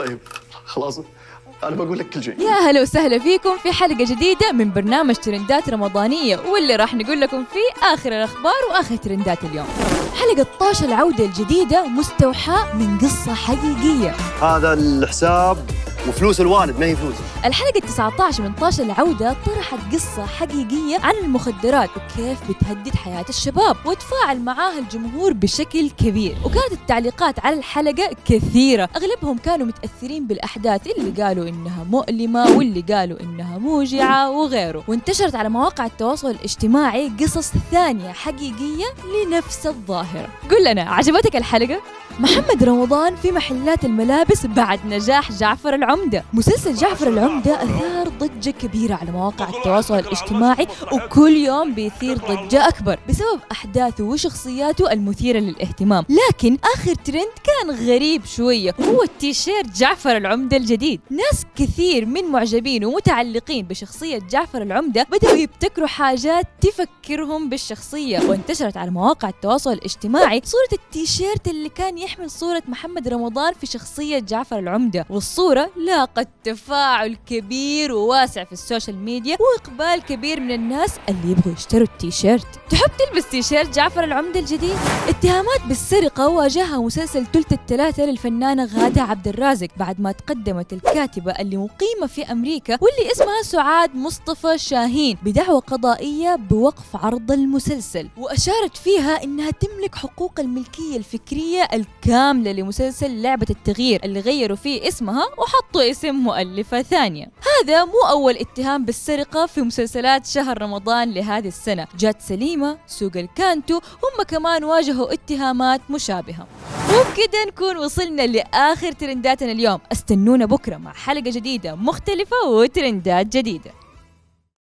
طيب خلاص. أنا بقول لك كل شيء. يا هلا وسهلا فيكم في حلقة جديدة من برنامج ترندات رمضانية واللي راح نقول لكم فيه آخر الأخبار وآخر ترندات اليوم. حلقة طاش العودة الجديدة مستوحاة من قصة حقيقية. هذا الحساب وفلوس الوالد ما هي فلوس. الحلقة 19 من طاش العودة طرحت قصة حقيقية عن المخدرات وكيف بتهدد حياة الشباب وتفاعل معاها الجمهور بشكل كبير. وكانت التعليقات على الحلقة كثيرة. أغلبهم كانوا متأثرين بالأحداث اللي قالوا إنها مؤلمة واللي قالوا إنها موجعة وغيره. وانتشرت على مواقع التواصل الاجتماعي قصص ثانية حقيقية لنفس الظاهرة. قل لنا عجبتك الحلقة؟ محمد رمضان في محلات الملابس بعد نجاح جعفر العمدة. مسلسل جعفر العمدة أثار ضجة كبيرة على مواقع التواصل الاجتماعي وكل يوم بيثير ضجة أكبر بسبب أحداثه وشخصياته المثيرة للاهتمام. لكن آخر ترند كان غريب شوية وهو التيشيرت جعفر العمدة الجديد. ناس كثير من معجبين ومتعلقين بشخصية جعفر العمدة بدأوا يبتكروا حاجات تفكرهم بالشخصية. وانتشرت على مواقع التواصل الاجتماعي صورة التيشيرت اللي كان يحمل صورة محمد رمضان في شخصية جعفر العمدة والصورة لاقت تفاعل كبير وواسع في ال social media وإقبال كبير من الناس اللي يبغوا يشتروا التيشيرت تحب تلبس تيشيرت جعفر العمدة الجديد؟ اتهامات بالسرقة واجهها مسلسل تلت الثلاثة للفنانة غادة عبد الرازق بعد ما تقدمت الكاتبة اللي مقيمة في أمريكا واللي اسمها سعاد مصطفى شاهين بدعوى قضائية بوقف عرض المسلسل وأشارت فيها إنها تملك حقوق الملكية الفكرية الكاملة لمسلسل لعبة التغيير اللي غيروا فيه اسمها وحطوا اسم مؤلفة ثانية. هذا مو أول اتهام بالسرقة في مسلسلات شهر رمضان لهذه السنة. جات سليمة سوق الكانتو هم كمان واجهوا اتهامات مشابهة. وبكده نكون وصلنا لآخر ترنداتنا اليوم. استنونا بكرة مع حلقة جديدة مختلفة وترندات جديدة.